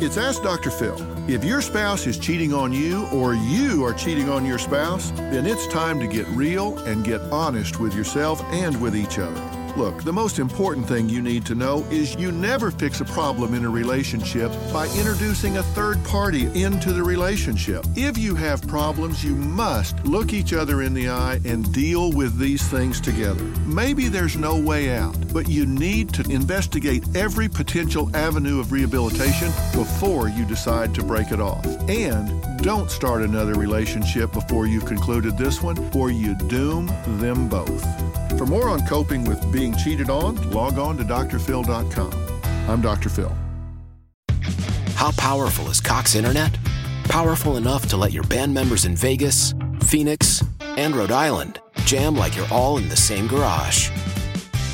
It's Ask Dr. Phil. If your spouse is cheating on you or you are cheating on your spouse, then it's time to get real and get honest with yourself and with each other. Look, the most important thing you need to know is you never fix a problem in a relationship by introducing a third party into the relationship. If you have problems, you must look each other in the eye and deal with these things together. Maybe there's no way out, but you need to investigate every potential avenue of rehabilitation before you decide to break it off. And don't start another relationship before you've concluded this one, or you doom them both. For more on coping with being cheated on, log on to drphil.com. I'm Dr. Phil. How powerful is Cox Internet? Powerful enough to let your band members in Vegas, Phoenix, and Rhode Island jam like you're all in the same garage.